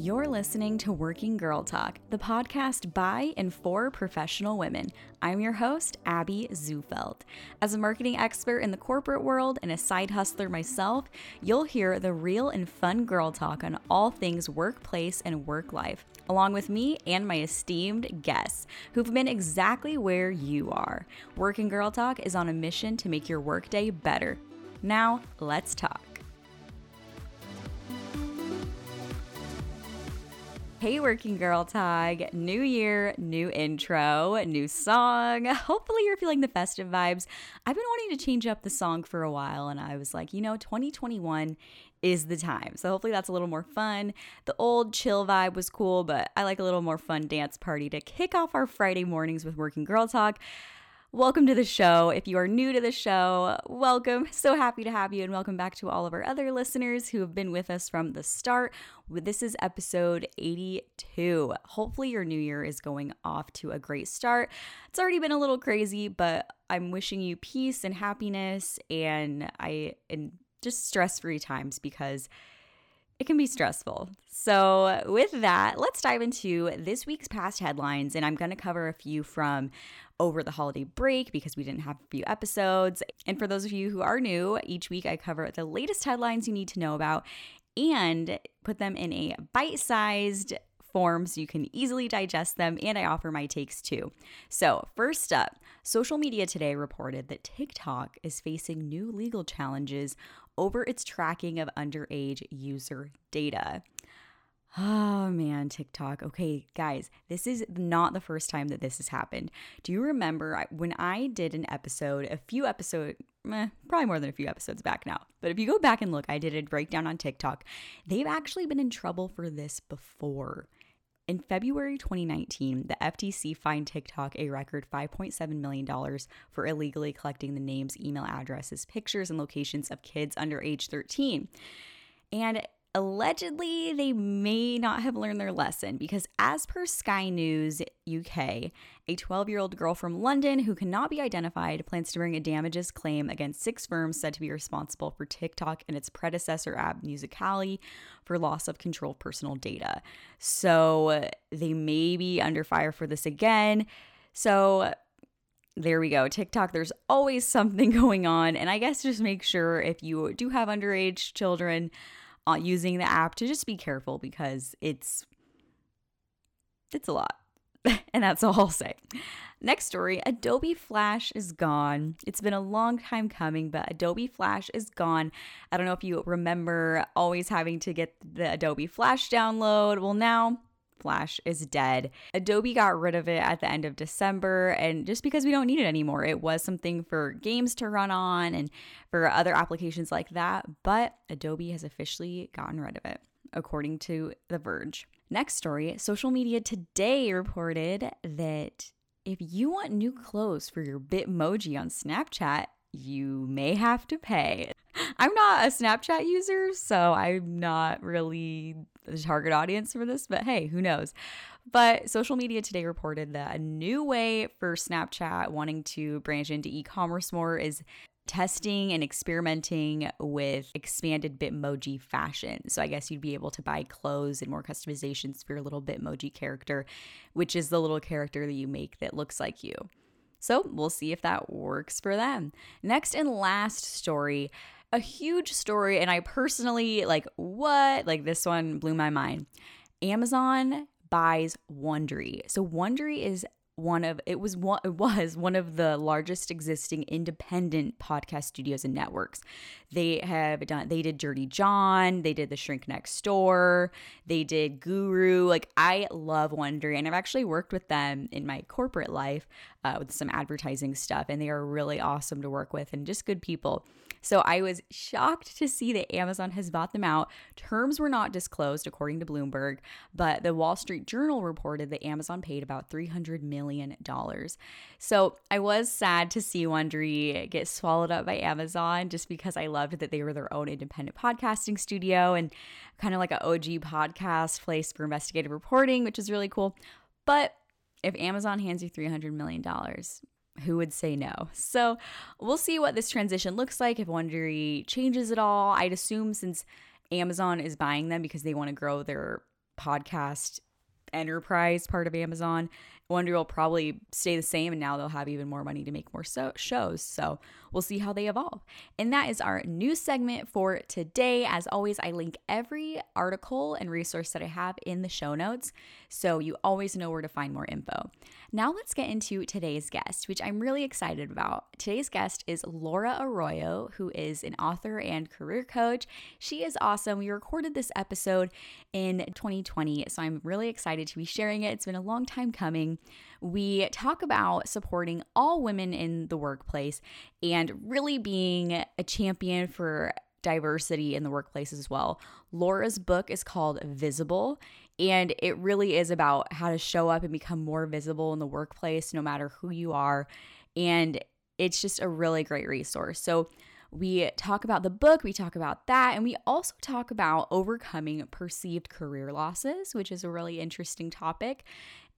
You're listening to Working Girl Talk, the podcast by and for professional women. I'm your host, Abby Zufeld. As a marketing expert in the corporate world and a side hustler myself, you'll hear the real and fun girl talk on all things workplace and work life, along with me and my esteemed guests who've been exactly where you are. Working Girl Talk is on a mission to make your workday better. Now, let's talk. Hey, Working Girl Tag. New year, new intro, new song. Hopefully, you're feeling the festive vibes. I've been wanting to change up the song for a while, and I was like, you know, 2021 is the time. So, hopefully, that's a little more fun. The old chill vibe was cool, but I like a little more fun dance party to kick off our Friday mornings with Working Girl Talk. Welcome to the show. If you are new to the show, welcome. So happy to have you, and welcome back to all of our other listeners who have been with us from the start. This is episode 82. Hopefully, your new year is going off to a great start. It's already been a little crazy, but I'm wishing you peace and happiness and I and just stress-free times because it can be stressful. So, with that, let's dive into this week's past headlines. And I'm going to cover a few from over the holiday break because we didn't have a few episodes. And for those of you who are new, each week I cover the latest headlines you need to know about and put them in a bite sized form so you can easily digest them, and I offer my takes too. So, first up, social media today reported that TikTok is facing new legal challenges over its tracking of underage user data. Oh man, TikTok. Okay, guys, this is not the first time that this has happened. Do you remember when I did an episode, a few episodes, eh, probably more than a few episodes back now, but if you go back and look, I did a breakdown on TikTok. They've actually been in trouble for this before. In February 2019, the FTC fined TikTok a record $5.7 million for illegally collecting the names, email addresses, pictures, and locations of kids under age 13. And allegedly they may not have learned their lesson because, as per Sky News UK, a 12 year old girl from London who cannot be identified plans to bring a damages claim against six firms said to be responsible for TikTok and its predecessor app Musical.ly for loss of control of personal data. So they may be under fire for this again. So there we go. TikTok, there's always something going on. And I guess just make sure if you do have underage children, Uh, using the app to just be careful because it's it's a lot. and that's all I'll say. Next story Adobe Flash is gone. It's been a long time coming, but Adobe Flash is gone. I don't know if you remember always having to get the Adobe Flash download. Well, now Flash is dead. Adobe got rid of it at the end of December, and just because we don't need it anymore, it was something for games to run on and for other applications like that. But Adobe has officially gotten rid of it, according to The Verge. Next story social media today reported that if you want new clothes for your Bitmoji on Snapchat, you may have to pay. I'm not a Snapchat user, so I'm not really the target audience for this, but hey, who knows? But social media today reported that a new way for Snapchat wanting to branch into e commerce more is testing and experimenting with expanded Bitmoji fashion. So I guess you'd be able to buy clothes and more customizations for your little Bitmoji character, which is the little character that you make that looks like you. So we'll see if that works for them. Next and last story a huge story and I personally like what? Like this one blew my mind. Amazon buys Wondery. So Wondery is one of it was one it was one of the largest existing independent podcast studios and networks. They have done they did Dirty John, they did The Shrink Next Door, they did Guru. Like I love Wondery, and I've actually worked with them in my corporate life uh, with some advertising stuff, and they are really awesome to work with and just good people. So I was shocked to see that Amazon has bought them out. Terms were not disclosed according to Bloomberg, but the Wall Street Journal reported that Amazon paid about $300 million. So I was sad to see Wondery get swallowed up by Amazon just because I loved that they were their own independent podcasting studio and kind of like an OG podcast place for investigative reporting, which is really cool. But if Amazon hands you $300 million, who would say no? So we'll see what this transition looks like if Wondery changes at all. I'd assume since Amazon is buying them because they want to grow their podcast enterprise part of Amazon. Wondery will probably stay the same, and now they'll have even more money to make more so- shows. So we'll see how they evolve. And that is our new segment for today. As always, I link every article and resource that I have in the show notes, so you always know where to find more info. Now let's get into today's guest, which I'm really excited about. Today's guest is Laura Arroyo, who is an author and career coach. She is awesome. We recorded this episode in 2020, so I'm really excited to be sharing it. It's been a long time coming. We talk about supporting all women in the workplace and really being a champion for diversity in the workplace as well. Laura's book is called Visible, and it really is about how to show up and become more visible in the workplace, no matter who you are. And it's just a really great resource. So, we talk about the book, we talk about that, and we also talk about overcoming perceived career losses, which is a really interesting topic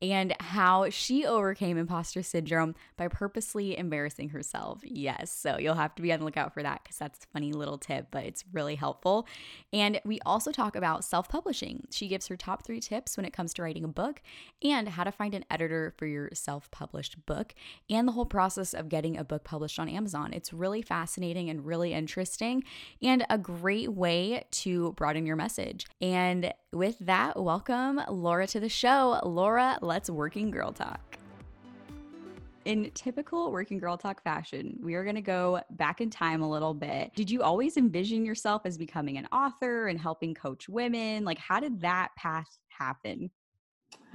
and how she overcame imposter syndrome by purposely embarrassing herself. Yes, so you'll have to be on the lookout for that because that's a funny little tip, but it's really helpful. And we also talk about self publishing. She gives her top three tips when it comes to writing a book and how to find an editor for your self published book and the whole process of getting a book published on Amazon. It's really fascinating and really interesting and a great way to broaden your message. And with that, welcome Laura to the show. Laura, let's working girl talk. In typical working girl talk fashion, we are going to go back in time a little bit. Did you always envision yourself as becoming an author and helping coach women? Like, how did that path happen?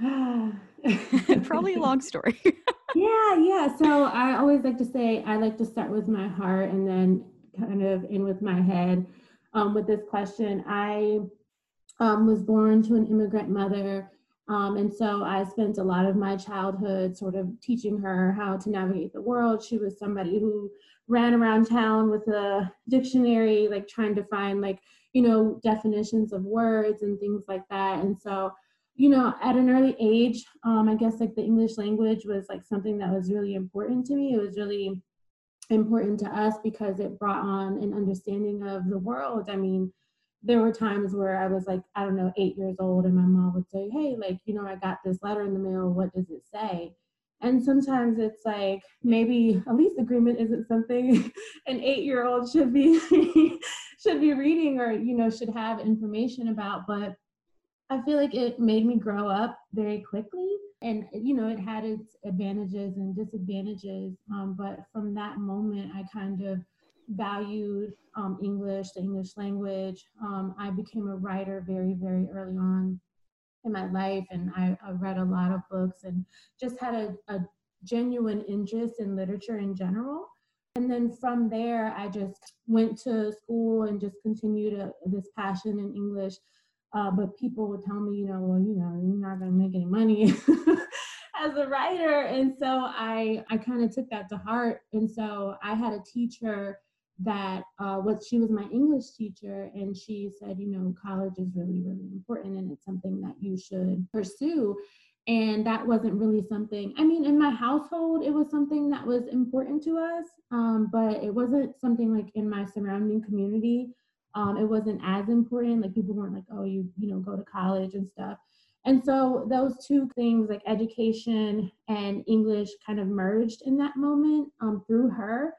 Probably a long story. yeah, yeah. So I always like to say I like to start with my heart and then kind of in with my head um, with this question. I um, was born to an immigrant mother. Um, and so I spent a lot of my childhood sort of teaching her how to navigate the world. She was somebody who ran around town with a dictionary, like trying to find like, you know, definitions of words and things like that. And so, you know, at an early age, um, I guess like the English language was like something that was really important to me. It was really important to us because it brought on an understanding of the world. I mean, there were times where I was like, I don't know, eight years old, and my mom would say, Hey, like, you know, I got this letter in the mail. What does it say? And sometimes it's like maybe a lease agreement isn't something an eight year old should be should be reading or you know should have information about. But I feel like it made me grow up very quickly. And you know, it had its advantages and disadvantages. Um, but from that moment I kind of valued um, English, the English language. Um, I became a writer very, very early on in my life, and I, I read a lot of books and just had a, a genuine interest in literature in general. And then from there, I just went to school and just continued a, this passion in English. Uh, but people would tell me, you know, well, you know, you're not going to make any money as a writer. And so I, I kind of took that to heart. And so I had a teacher that uh, what she was my English teacher, and she said, you know, college is really, really important, and it's something that you should pursue. And that wasn't really something. I mean, in my household, it was something that was important to us, um, but it wasn't something like in my surrounding community. Um, it wasn't as important. Like people weren't like, oh, you, you know, go to college and stuff. And so those two things, like education and English, kind of merged in that moment um, through her.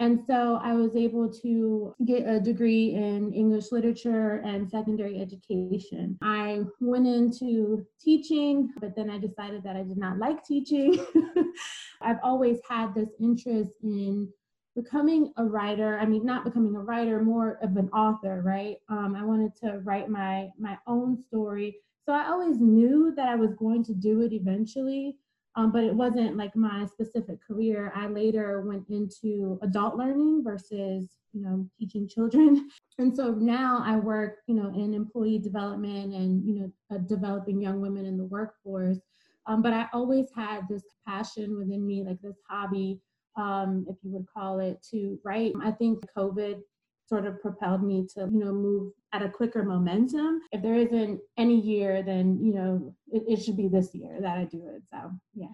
And so I was able to get a degree in English literature and secondary education. I went into teaching, but then I decided that I did not like teaching. I've always had this interest in becoming a writer i mean not becoming a writer more of an author right um, i wanted to write my my own story so i always knew that i was going to do it eventually um, but it wasn't like my specific career. I later went into adult learning versus, you know, teaching children. And so now I work, you know, in employee development and, you know, uh, developing young women in the workforce. Um, but I always had this passion within me, like this hobby, um, if you would call it, to write. I think COVID sort of propelled me to, you know, move at a quicker momentum. If there isn't any year, then, you know, it, it should be this year that I do it. So, yeah.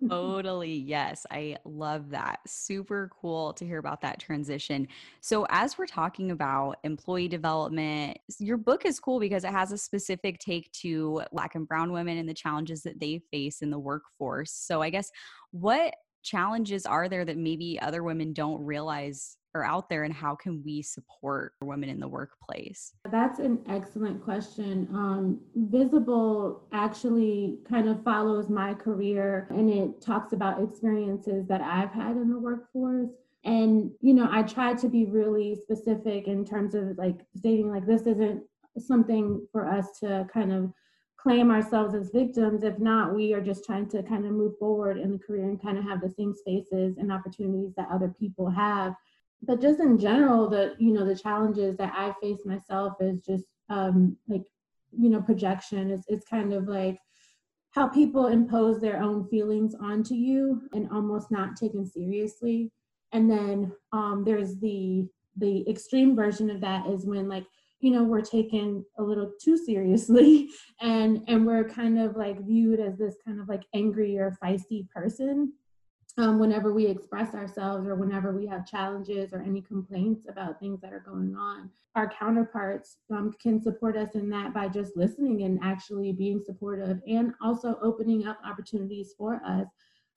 totally. Yes. I love that. Super cool to hear about that transition. So, as we're talking about employee development, your book is cool because it has a specific take to Black and Brown women and the challenges that they face in the workforce. So, I guess what challenges are there that maybe other women don't realize are out there and how can we support women in the workplace? That's an excellent question. Um, Visible actually kind of follows my career and it talks about experiences that I've had in the workforce. And, you know, I try to be really specific in terms of like stating like this isn't something for us to kind of claim ourselves as victims. If not, we are just trying to kind of move forward in the career and kind of have the same spaces and opportunities that other people have. But just in general, the you know the challenges that I face myself is just um, like you know projection. It's it's kind of like how people impose their own feelings onto you and almost not taken seriously. And then um, there's the the extreme version of that is when like you know we're taken a little too seriously and and we're kind of like viewed as this kind of like angry or feisty person um, whenever we express ourselves or whenever we have challenges or any complaints about things that are going on our counterparts um, can support us in that by just listening and actually being supportive and also opening up opportunities for us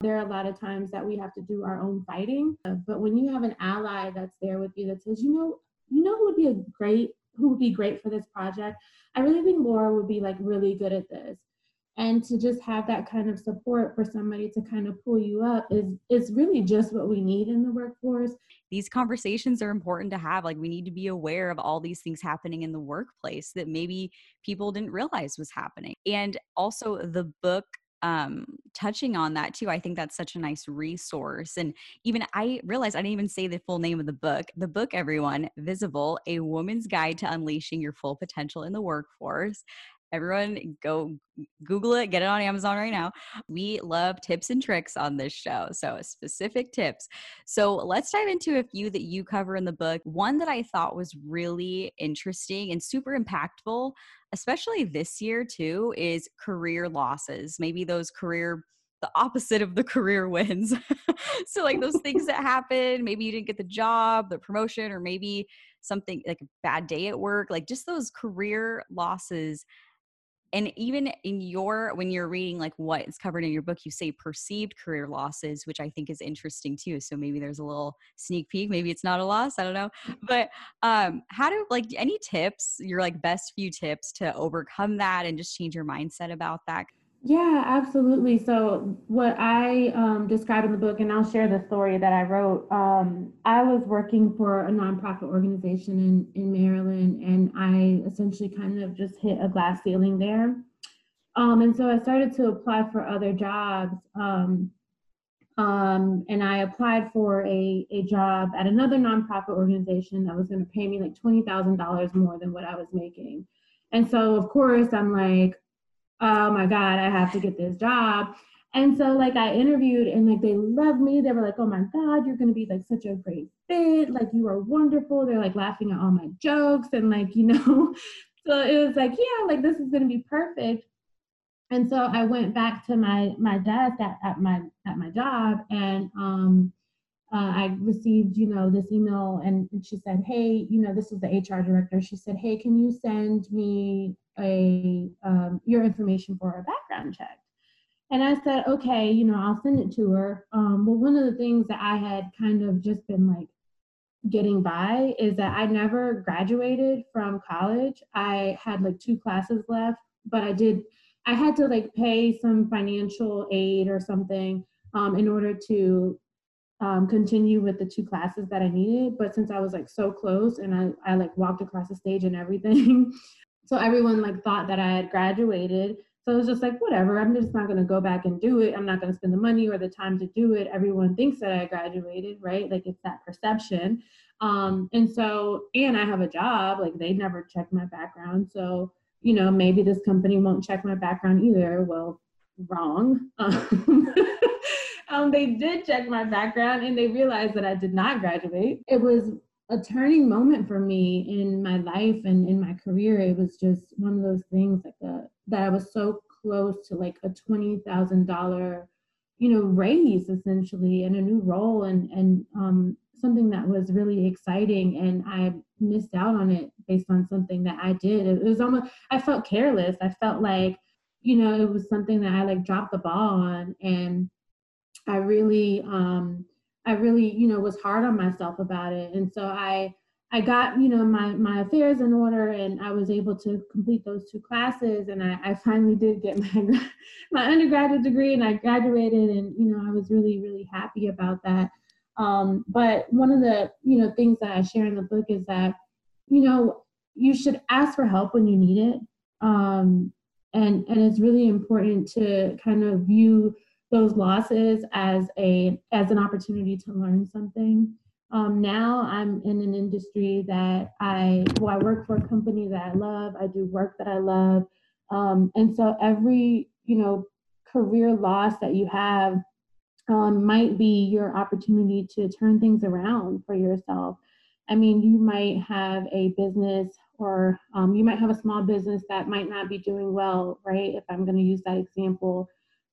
there are a lot of times that we have to do our own fighting but when you have an ally that's there with you that says you know you know who would be a great who would be great for this project. I really think Laura would be like really good at this. And to just have that kind of support for somebody to kind of pull you up is is really just what we need in the workforce. These conversations are important to have. Like we need to be aware of all these things happening in the workplace that maybe people didn't realize was happening. And also the book um touching on that too i think that's such a nice resource and even i realized i didn't even say the full name of the book the book everyone visible a woman's guide to unleashing your full potential in the workforce everyone go google it get it on amazon right now we love tips and tricks on this show so specific tips so let's dive into a few that you cover in the book one that i thought was really interesting and super impactful especially this year too, is career losses. Maybe those career the opposite of the career wins. so like those things that happen, maybe you didn't get the job, the promotion, or maybe something like a bad day at work, like just those career losses and even in your when you're reading like what is covered in your book you say perceived career losses which i think is interesting too so maybe there's a little sneak peek maybe it's not a loss i don't know but um how do like any tips your like best few tips to overcome that and just change your mindset about that yeah, absolutely. So, what I um, describe in the book, and I'll share the story that I wrote. Um, I was working for a nonprofit organization in, in Maryland, and I essentially kind of just hit a glass ceiling there. Um, and so I started to apply for other jobs. Um, um, and I applied for a, a job at another nonprofit organization that was going to pay me like $20,000 more than what I was making. And so, of course, I'm like, oh my God, I have to get this job. And so like I interviewed and like they loved me. They were like, oh my God, you're gonna be like such a great fit. Like you are wonderful. They're like laughing at all my jokes and like, you know. so it was like, yeah, like this is gonna be perfect. And so I went back to my my desk at, at my at my job and um uh, I received, you know, this email and, and she said, hey, you know, this is the HR director. She said, hey, can you send me a um, your information for a background check. And I said, okay, you know, I'll send it to her. Um, well, one of the things that I had kind of just been like getting by is that I never graduated from college. I had like two classes left, but I did, I had to like pay some financial aid or something um, in order to um, continue with the two classes that I needed. But since I was like so close and I, I like walked across the stage and everything, so everyone like thought that I had graduated. So it was just like, whatever, I'm just not going to go back and do it. I'm not going to spend the money or the time to do it. Everyone thinks that I graduated, right? Like it's that perception. Um, and so, and I have a job, like they never checked my background. So, you know, maybe this company won't check my background either. Well, wrong. Um, um, they did check my background and they realized that I did not graduate. It was a turning moment for me in my life and in my career. It was just one of those things like a, that I was so close to like a twenty thousand dollar, you know, raise essentially and a new role and and um, something that was really exciting and I missed out on it based on something that I did. It was almost I felt careless. I felt like, you know, it was something that I like dropped the ball on and I really um I really, you know, was hard on myself about it. And so I I got, you know, my my affairs in order and I was able to complete those two classes and I, I finally did get my my undergraduate degree and I graduated and you know I was really, really happy about that. Um, but one of the, you know, things that I share in the book is that, you know, you should ask for help when you need it. Um, and and it's really important to kind of view those losses as a as an opportunity to learn something. Um, now I'm in an industry that I well I work for a company that I love. I do work that I love, um, and so every you know career loss that you have um, might be your opportunity to turn things around for yourself. I mean, you might have a business or um, you might have a small business that might not be doing well, right? If I'm going to use that example.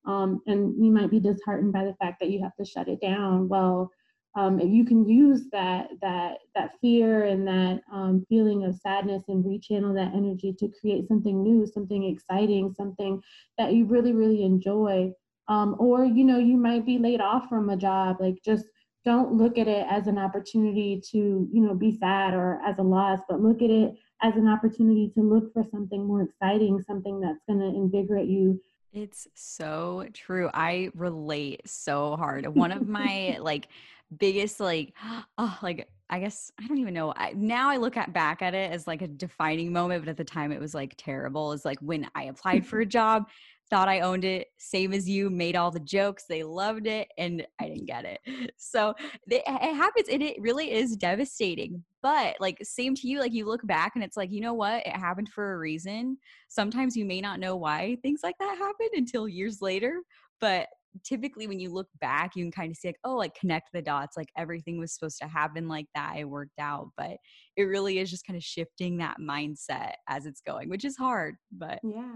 Um, and you might be disheartened by the fact that you have to shut it down. Well, um, if you can use that that that fear and that um, feeling of sadness and rechannel that energy to create something new, something exciting, something that you really really enjoy. Um, or you know you might be laid off from a job. Like just don't look at it as an opportunity to you know be sad or as a loss, but look at it as an opportunity to look for something more exciting, something that's going to invigorate you it's so true. I relate so hard. One of my like biggest like oh like I guess I don't even know. I, now I look at back at it as like a defining moment, but at the time it was like terrible. Is like when I applied for a job thought I owned it, same as you, made all the jokes. They loved it, and I didn't get it. So it, happens, and it really is devastating. But like, same to you, like you look back and it's like, you know what? It happened for a reason. Sometimes you may not know why things like that happen until years later. But typically when you look back you can kind of see like oh like connect the dots like everything was supposed to happen like that it worked out but it really is just kind of shifting that mindset as it's going which is hard but yeah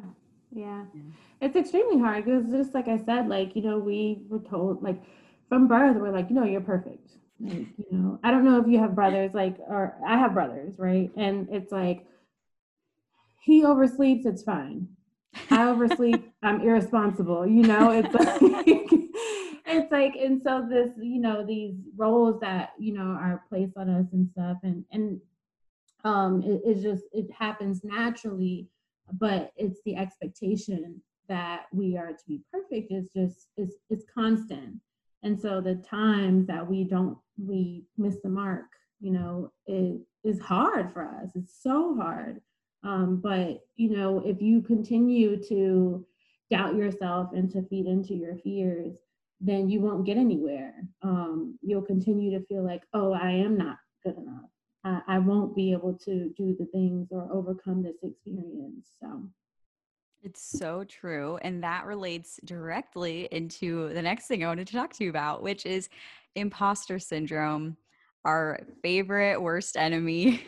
yeah. It's extremely hard because just like I said, like, you know, we were told like from birth, we're like, you know, you're perfect. Like, you know, I don't know if you have brothers, like, or I have brothers, right? And it's like he oversleeps, it's fine. I oversleep, I'm irresponsible, you know, it's like it's like and so this, you know, these roles that, you know, are placed on us and stuff and and um it, it's just it happens naturally but it's the expectation that we are to be perfect is just is is constant. And so the times that we don't we miss the mark you know it is hard for us. It's so hard. Um, but you know if you continue to doubt yourself and to feed into your fears then you won't get anywhere. Um, you'll continue to feel like oh i am not I, I won't be able to do the things or overcome this experience. So it's so true. And that relates directly into the next thing I wanted to talk to you about, which is imposter syndrome, our favorite worst enemy,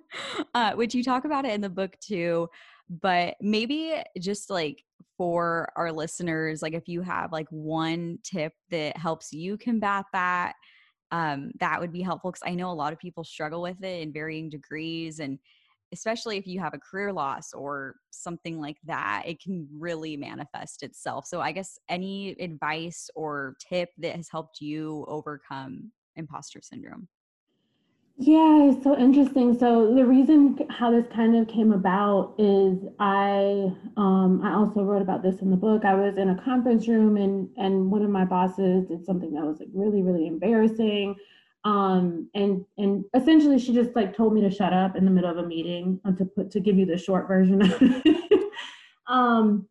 uh, which you talk about it in the book too. But maybe just like for our listeners, like if you have like one tip that helps you combat that, um, that would be helpful because I know a lot of people struggle with it in varying degrees. And especially if you have a career loss or something like that, it can really manifest itself. So, I guess any advice or tip that has helped you overcome imposter syndrome? Yeah, it's so interesting. So the reason how this kind of came about is I um I also wrote about this in the book. I was in a conference room and and one of my bosses did something that was like really really embarrassing. Um and and essentially she just like told me to shut up in the middle of a meeting and to put to give you the short version of it. um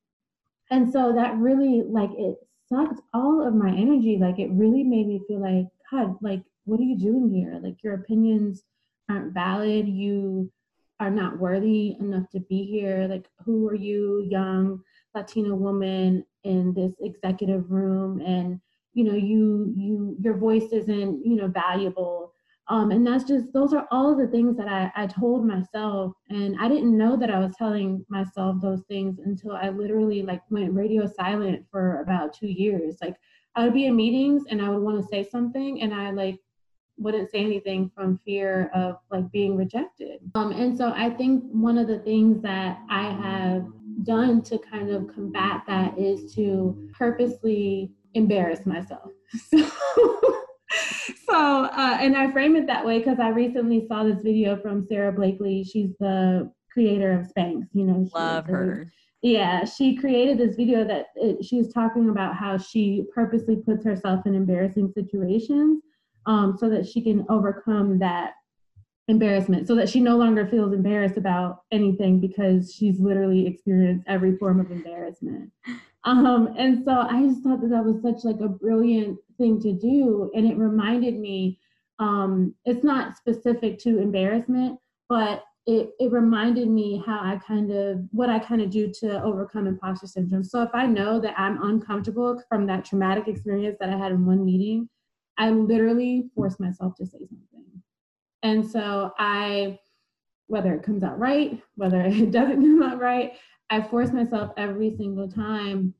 and so that really like it sucked all of my energy. Like it really made me feel like god like what are you doing here? Like your opinions aren't valid. You are not worthy enough to be here. Like who are you, young Latina woman in this executive room? And you know, you you your voice isn't you know valuable. Um, and that's just, those are all the things that I, I told myself. And I didn't know that I was telling myself those things until I literally like went radio silent for about two years. Like I would be in meetings and I would want to say something and I like wouldn't say anything from fear of like being rejected. Um, and so I think one of the things that I have done to kind of combat that is to purposely embarrass myself. So, so uh, and I frame it that way because I recently saw this video from Sara Blakely. She's the creator of Spanx. You know, love her. Yeah, she created this video that it, she's talking about how she purposely puts herself in embarrassing situations um, so that she can overcome that embarrassment so that she no longer feels embarrassed about anything because she's literally experienced every form of embarrassment. Um, and so i just thought that that was such like a brilliant thing to do and it reminded me um, it's not specific to embarrassment but it, it reminded me how i kind of what i kind of do to overcome imposter syndrome. So if i know that i'm uncomfortable from that traumatic experience that i had in one meeting i literally force myself to say something. And so I, whether it comes out right, whether it doesn't come out right, I force myself every single time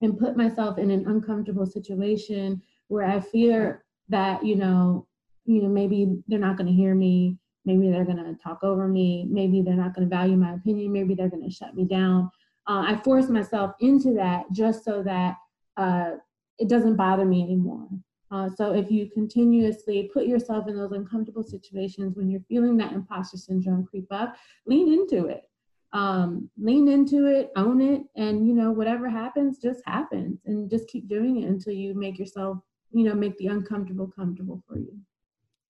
and put myself in an uncomfortable situation where I fear that, you know, you know, maybe they're not going to hear me, maybe they're going to talk over me, maybe they're not going to value my opinion, maybe they're going to shut me down. Uh, I force myself into that just so that uh, it doesn't bother me anymore. Uh, so if you continuously put yourself in those uncomfortable situations when you're feeling that imposter syndrome creep up, lean into it. Um, lean into it, own it, and you know whatever happens, just happens, and just keep doing it until you make yourself, you know, make the uncomfortable comfortable for you.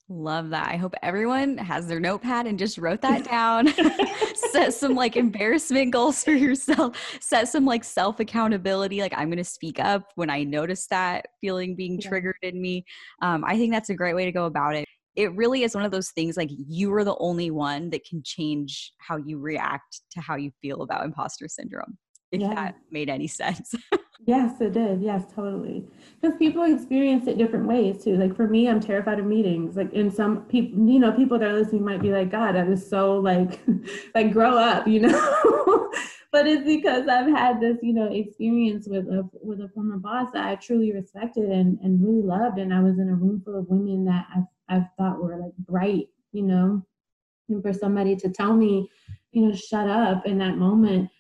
Love that. I hope everyone has their notepad and just wrote that down. Set some like embarrassment goals for yourself. Set some like self accountability. Like, I'm going to speak up when I notice that feeling being yeah. triggered in me. Um, I think that's a great way to go about it. It really is one of those things like you are the only one that can change how you react to how you feel about imposter syndrome, if yeah. that made any sense. Yes, it did. Yes, totally. Because people experience it different ways too. Like for me, I'm terrified of meetings. Like in some people, you know, people that are listening might be like, God, that is so like, like grow up, you know. but it's because I've had this, you know, experience with a with a former boss that I truly respected and and really loved. And I was in a room full of women that I I thought were like bright, you know. And for somebody to tell me, you know, shut up in that moment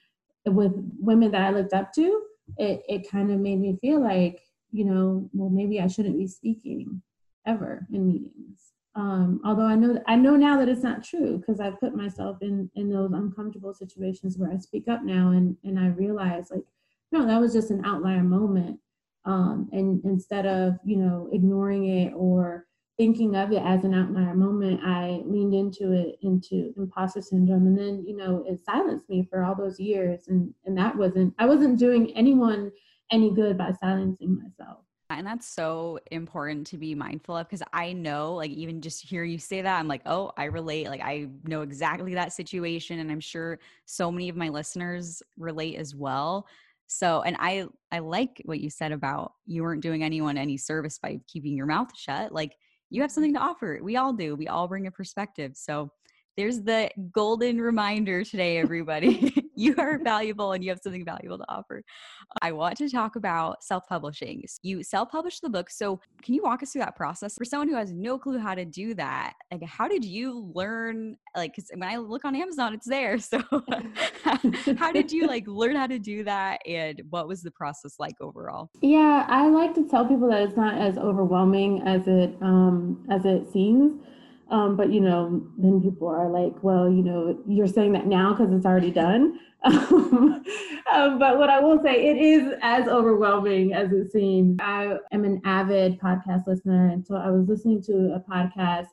with women that I looked up to it, it kind of made me feel like, you know, well, maybe I shouldn't be speaking ever in meetings. Um, although I know I know now that it's not true because I've put myself in in those uncomfortable situations where I speak up now and and I realize like no that was just an outlier moment um, and instead of you know ignoring it or thinking of it as an outlier moment, I leaned into it into imposter syndrome. And then, you know, it silenced me for all those years. And and that wasn't I wasn't doing anyone any good by silencing myself. And that's so important to be mindful of because I know, like, even just hear you say that, I'm like, oh, I relate. Like, I know exactly that situation. And I'm sure so many of my listeners relate as well. So, and I, I like what you said about you weren't doing anyone any service by keeping your mouth shut. Like, you have something to offer. We all do. We all bring a perspective. So there's the golden reminder today, everybody. you are valuable and you have something valuable to offer. I want to talk about self publishing. You self publish the book. So, can you walk us through that process for someone who has no clue how to do that? Like, how did you learn? Like, because when I look on Amazon, it's there. So, how did you like learn how to do that? And what was the process like overall? Yeah, I like to tell people that it's not as overwhelming as it um, as it seems um, but you know, then people are like, well, you know, you're saying that now because it's already done. um, but what I will say, it is as overwhelming as it seems. I am an avid podcast listener, and so I was listening to a podcast,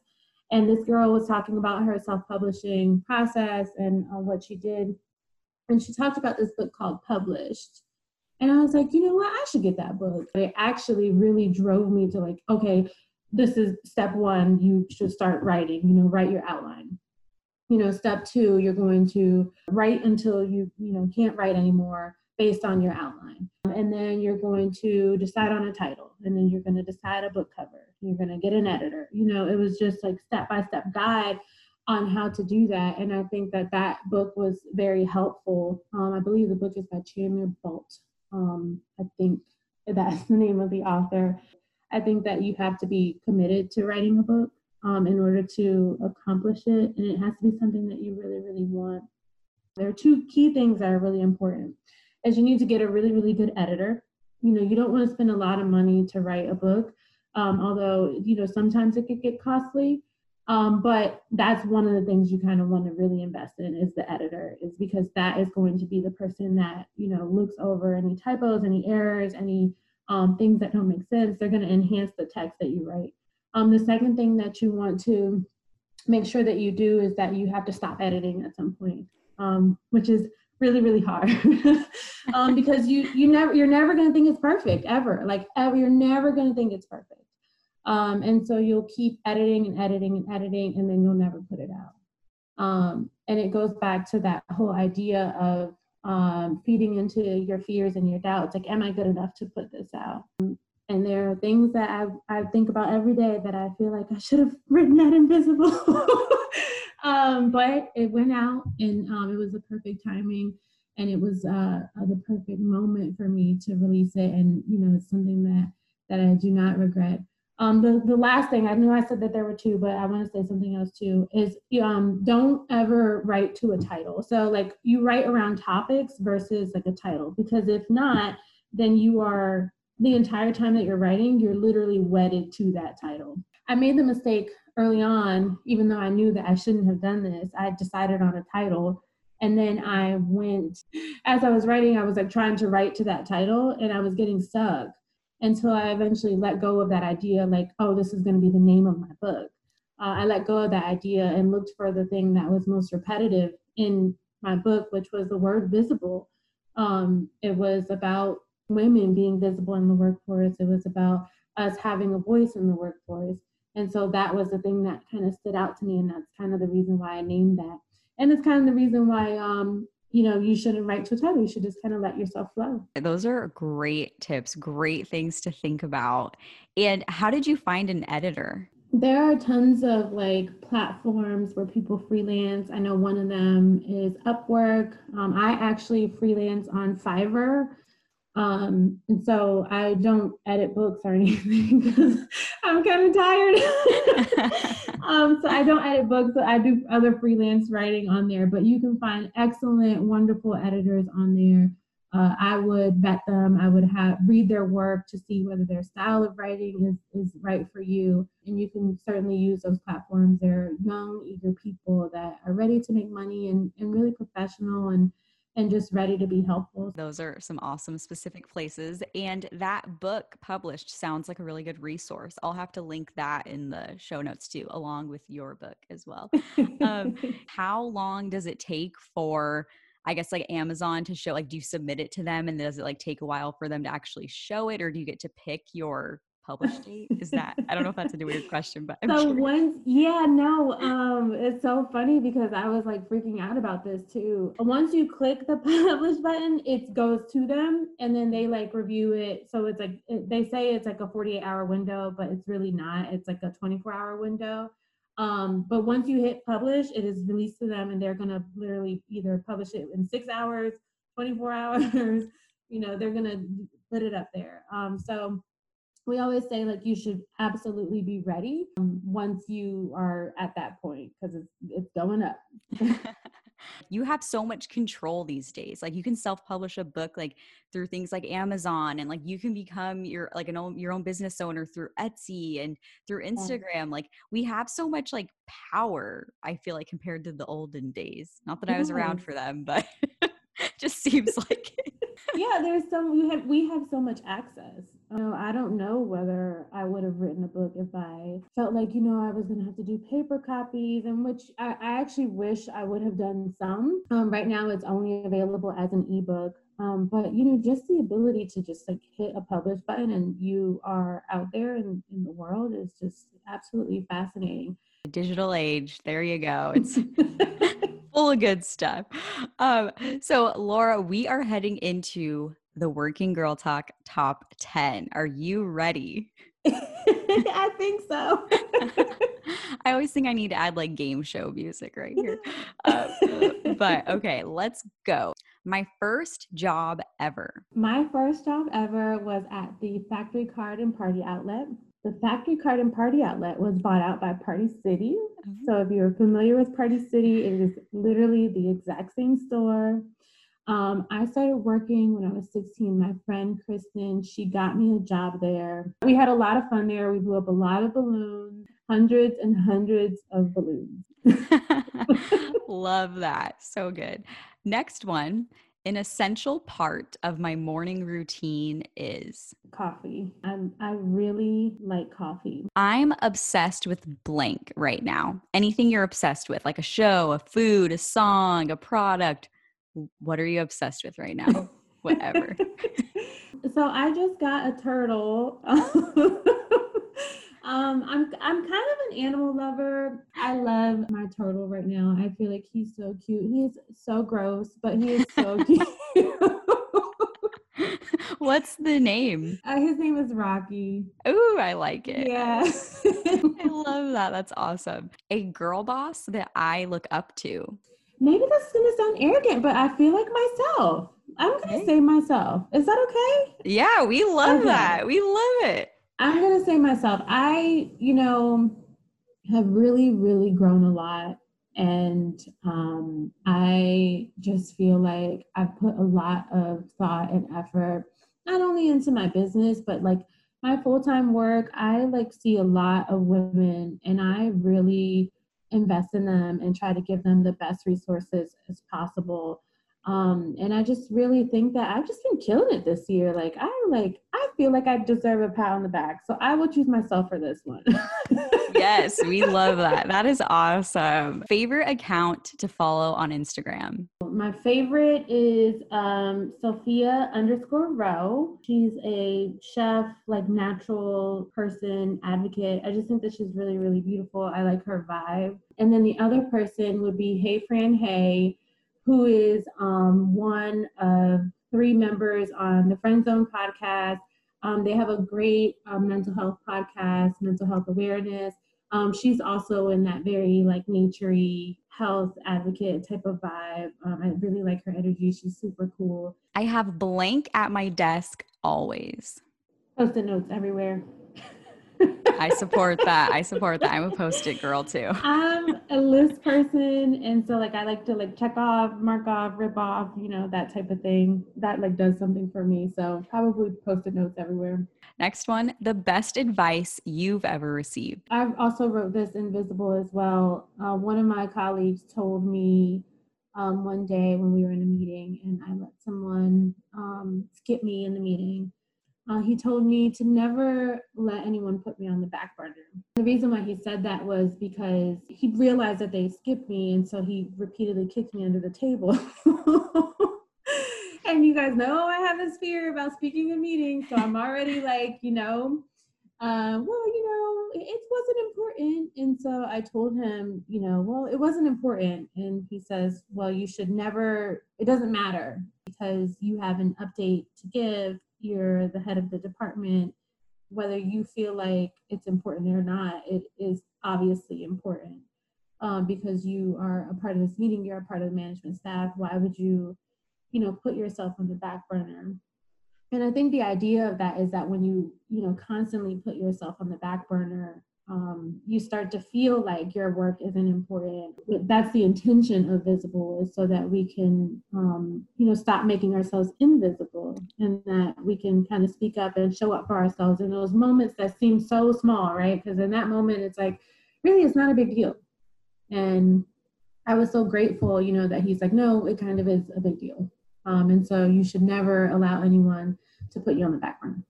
and this girl was talking about her self-publishing process and uh, what she did, and she talked about this book called Published. And I was like, you know what? I should get that book. It actually really drove me to like, okay, this is step one you should start writing you know write your outline. You know step two you're going to write until you you know can't write anymore based on your outline. And then you're going to decide on a title and then you're going to decide a book cover. You're going to get an editor. You know it was just like step by step guide on how to do that and i think that that book was very helpful. Um, i believe the book is by chandler bolt um, i think that's the name of the author i think that you have to be committed to writing a book um, in order to accomplish it and it has to be something that you really really want there are two key things that are really important is you need to get a really, really good editor. You know, you don't want to spend a lot of money to write a book, um, although, you know, sometimes it could get costly. Um, but that's one of the things you kind of want to really invest in is the editor, is because that is going to be the person that, you know, looks over any typos, any errors, any um, things that don't make sense. They're going to enhance the text that you write. Um, the second thing that you want to make sure that you do is that you have to stop editing at some point, um, which is really really hard um, because you you never you're never going to think it's perfect ever like ever you're never going to think it's perfect um, and so you'll keep editing and editing and editing and then you'll never put it out um, and it goes back to that whole idea of um, feeding into your fears and your doubts like am i good enough to put this out? And there are things that I, I think about every day that i feel like i should have written that invisible. Um, but it went out and um, it was the perfect timing and it was uh, uh, the perfect moment for me to release it. And you know it's something that that i do not regret um, the, the last thing i know i said that there were two but i want to say something else too is um, don't ever write to a title so like you write around topics versus like a title because if not then you are the entire time that you're writing you're literally wedded to that title i made the mistake early on, even though I knew that I shouldn't have done this, I decided on a title. And then I went, as I was writing, I was like trying to write to that title and I was getting stuck until I eventually let go of that idea like, oh, this is going to be the name of my book. Uh, I let go of that idea and looked for the thing that was most repetitive in my book, which was the word visible. Um, it was about women being visible in the workforce, it was about us having a voice in the workforce. And so that was the thing that kind of stood out to me. And that's kind of the reason why I named that. And it's kind of the reason why, um, you know, you shouldn't write to a title. You should just kind of let yourself flow. Those are great tips, great things to think about. And how did you find an editor? There are tons of like platforms where people freelance. I know one of them is Upwork. Um, I actually freelance on Fiverr. Um, and so I don't edit books or anything because I'm kind of tired. um, so I don't edit books, but I do other freelance writing on there. But you can find excellent, wonderful editors on there. Uh, I would vet them. I would have read their work to see whether their style of writing is, is right for you. And you can certainly use those platforms. They're young, eager people that are ready to make money and, and really professional and and just ready to be helpful. Those are some awesome specific places. And that book published sounds like a really good resource. I'll have to link that in the show notes too, along with your book as well. um, how long does it take for? I guess like Amazon to show like do you submit it to them and does it like take a while for them to actually show it or do you get to pick your publish date? Is that I don't know if that's a weird question, but I'm so sure. once yeah, no, um, it's so funny because I was like freaking out about this too. Once you click the publish button, it goes to them and then they like review it. So it's like it, they say it's like a 48 hour window, but it's really not. It's like a 24 hour window. Um, but once you hit publish, it is released to them and they're gonna literally either publish it in six hours, 24 hours, you know, they're gonna put it up there. Um, so we always say like you should absolutely be ready um, once you are at that point because it's it's going up. You have so much control these days. Like you can self-publish a book like through things like amazon and like you can become your like an own your own business owner through etsy and through instagram. Yeah. like we have so much like power i feel like compared to the olden days. Not that i was around for them but just seems like yeah there's some we have we have so much access know, I don't know whether I would have written a book if I felt like, you know, I was going to have to do paper copies, and which I, I actually wish I would have done some. Um, right now, it's only available as an ebook. Um, but you know, just the ability to just like hit a publish button and you are out there in, in the world is just absolutely fascinating. Digital age, there you go. It's full of good stuff. Um, so, Laura, we are heading into the Working Girl Talk Top 10. Are you ready? I think so. I always think I need to add like game show music right here. Uh, but okay, let's go. My first job ever. My first job ever was at the Factory Card and Party Outlet. The Factory Card and Party Outlet was bought out by Party City. Mm-hmm. So if you're familiar with Party City, it is literally the exact same store. Um, I started working when I was 16. My friend Kristen, she got me a job there. We had a lot of fun there. We blew up a lot of balloons, hundreds and hundreds of balloons. Love that. So good. Next one. An essential part of my morning routine is coffee. I'm, I really like coffee. I'm obsessed with blank right now. Anything you're obsessed with, like a show, a food, a song, a product. What are you obsessed with right now? Whatever. so I just got a turtle. Um, I'm I'm kind of an animal lover. I love my turtle right now. I feel like he's so cute. He's so gross, but he is so cute. What's the name? Uh, his name is Rocky. Ooh, I like it. Yeah. I love that. That's awesome. A girl boss that I look up to. Maybe that's gonna sound arrogant, but I feel like myself. I'm gonna okay. say myself. Is that okay? Yeah, we love okay. that. We love it. I'm going to say myself, I, you know, have really, really grown a lot. And um, I just feel like I've put a lot of thought and effort, not only into my business, but like my full time work. I like see a lot of women and I really invest in them and try to give them the best resources as possible um, and I just really think that I've just been killing it this year. Like I like I feel like I deserve a pat on the back. So I will choose myself for this one. yes, we love that. That is awesome. Favorite account to follow on Instagram? My favorite is um, Sophia underscore Rowe. She's a chef, like natural person, advocate. I just think that she's really, really beautiful. I like her vibe. And then the other person would be Hey Fran Hey who is um, one of three members on the Friend Zone podcast. Um, they have a great um, mental health podcast, mental health awareness. Um, she's also in that very like naturey health advocate type of vibe. Um, I really like her energy. She's super cool. I have blank at my desk always. Post-it notes everywhere. I support that. I support that. I'm a post-it girl too. I'm a list person, and so like I like to like check off, mark off, rip off, you know, that type of thing. That like does something for me. So probably post-it notes everywhere. Next one, the best advice you've ever received. I've also wrote this invisible as well. Uh, one of my colleagues told me um, one day when we were in a meeting, and I let someone um, skip me in the meeting uh, he told me to never let anyone put me on the back burner. The reason why he said that was because he realized that they skipped me, and so he repeatedly kicked me under the table. and you guys know I have this fear about speaking in meetings, so I'm already like, you know, uh, well, you know, it wasn't important. And so I told him, you know, well, it wasn't important. And he says, well, you should never, it doesn't matter because you have an update to give you're the head of the department, whether you feel like it's important or not, it is obviously important um, because you are a part of this meeting, you're a part of the management staff. Why would you, you know, put yourself on the back burner? And I think the idea of that is that when you, you know, constantly put yourself on the back burner, um, you start to feel like your work isn't important. That's the intention of visible is so that we can, um, you know, stop making ourselves invisible and that we can kind of speak up and show up for ourselves in those moments that seem so small, right? Because in that moment, it's like, really, it's not a big deal. And I was so grateful, you know, that he's like, no, it kind of is a big deal. Um, and so you should never allow anyone to put you on the back burner.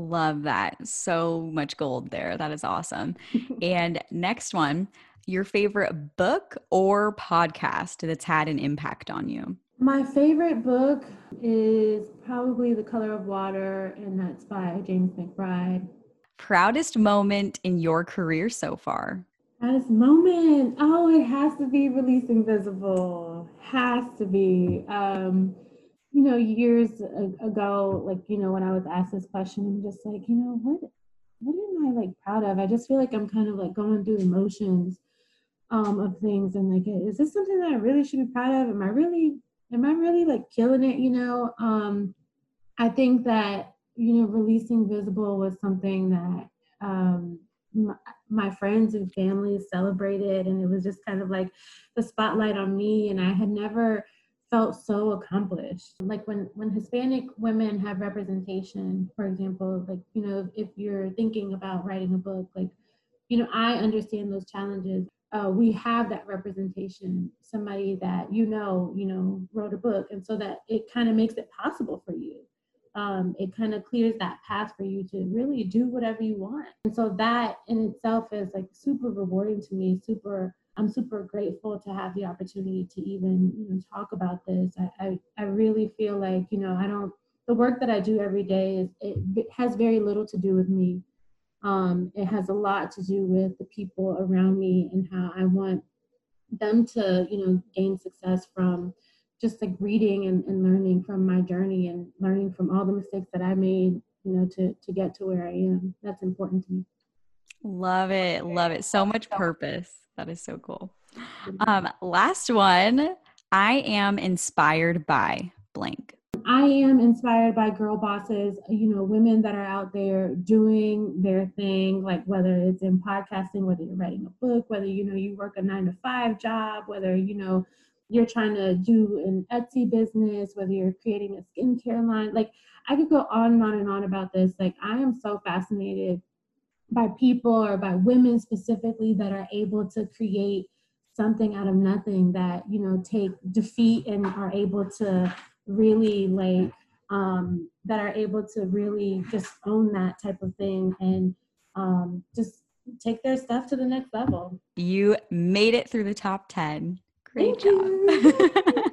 Love that. So much gold there. That is awesome. and next one, your favorite book or podcast that's had an impact on you? My favorite book is probably The Color of Water, and that's by James McBride. Proudest moment in your career so far? Proudest moment. Oh, it has to be releasing visible. Has to be. Um, you know, years ago, like, you know, when I was asked this question, I'm just like, you know, what, what am I like proud of? I just feel like I'm kind of like going through the motions um, of things and like, is this something that I really should be proud of? Am I really, am I really like killing it? You know, um, I think that, you know, releasing Visible was something that um, my, my friends and family celebrated and it was just kind of like the spotlight on me and I had never felt so accomplished. Like when when Hispanic women have representation, for example, like you know, if you're thinking about writing a book, like you know, I understand those challenges. Uh, we have that representation, somebody that you know, you know, wrote a book, and so that it kind of makes it possible for you. Um, it kind of clears that path for you to really do whatever you want. And so that in itself is like super rewarding to me, super I'm super grateful to have the opportunity to even you know talk about this. I, I, I really feel like you know I don't the work that I do every day is it has very little to do with me. Um, it has a lot to do with the people around me and how I want them to you know gain success from just like reading and, and learning from my journey and learning from all the mistakes that I made you know to to get to where I am. That's important to me. Love it. Love it. So much purpose. That is so cool. Um, last one. I am inspired by blank. I am inspired by girl bosses, you know, women that are out there doing their thing, like whether it's in podcasting, whether you're writing a book, whether you know you work a nine to five job, whether you know you're trying to do an Etsy business, whether you're creating a skincare line. Like I could go on and on and on about this. Like I am so fascinated by people or by women specifically that are able to create something out of nothing that you know take defeat and are able to really like um that are able to really just own that type of thing and um just take their stuff to the next level. You made it through the top 10 great Thank job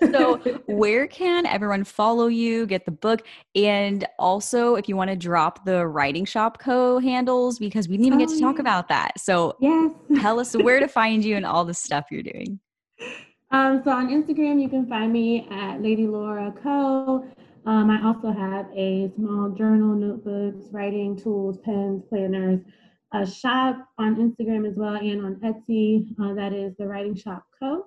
so where can everyone follow you get the book? And also if you want to drop the writing shop co handles because we didn't even get to talk about that. So yes. tell us where to find you and all the stuff you're doing. Um, so on instagram you can find me at lady laura co. Um, i also have a small journal notebooks writing tools pens planners a shop on instagram as well and on etsy. Uh, that is the writing shop co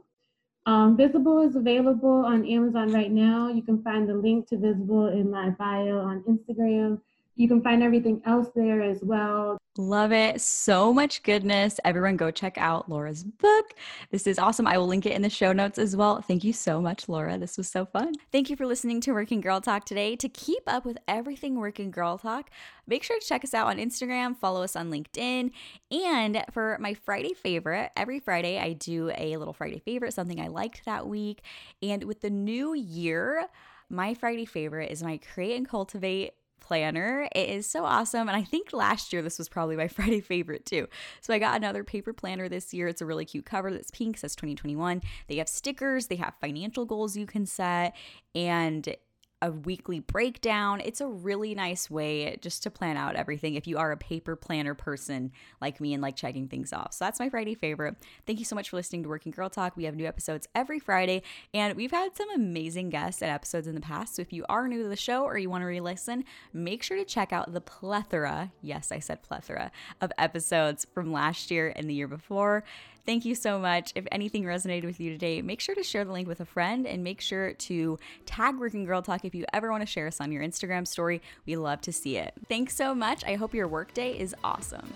um, Visible is available on Amazon right now. You can find the link to Visible in my bio on Instagram. You can find everything else there as well. Love it. So much goodness. Everyone go check out Laura's book. This is awesome. I will link it in the show notes as well. Thank you so much, Laura. This was so fun. Thank you for listening to Working Girl Talk today. To keep up with everything Working Girl Talk, make sure to check us out on Instagram, follow us on LinkedIn. And for my Friday favorite, every Friday I do a little Friday favorite, something I liked that week. And with the new year, my Friday favorite is my Create and Cultivate planner. It is so awesome. And I think last year this was probably my Friday favorite too. So I got another paper planner this year. It's a really cute cover that's pink, says 2021. They have stickers, they have financial goals you can set, and a weekly breakdown. It's a really nice way just to plan out everything if you are a paper planner person like me and like checking things off. So that's my Friday favorite. Thank you so much for listening to Working Girl Talk. We have new episodes every Friday, and we've had some amazing guests and episodes in the past. So if you are new to the show or you want to re listen, make sure to check out the plethora yes, I said plethora of episodes from last year and the year before. Thank you so much. If anything resonated with you today, make sure to share the link with a friend and make sure to tag Working Girl Talk if you ever want to share us on your Instagram story. We love to see it. Thanks so much. I hope your workday is awesome.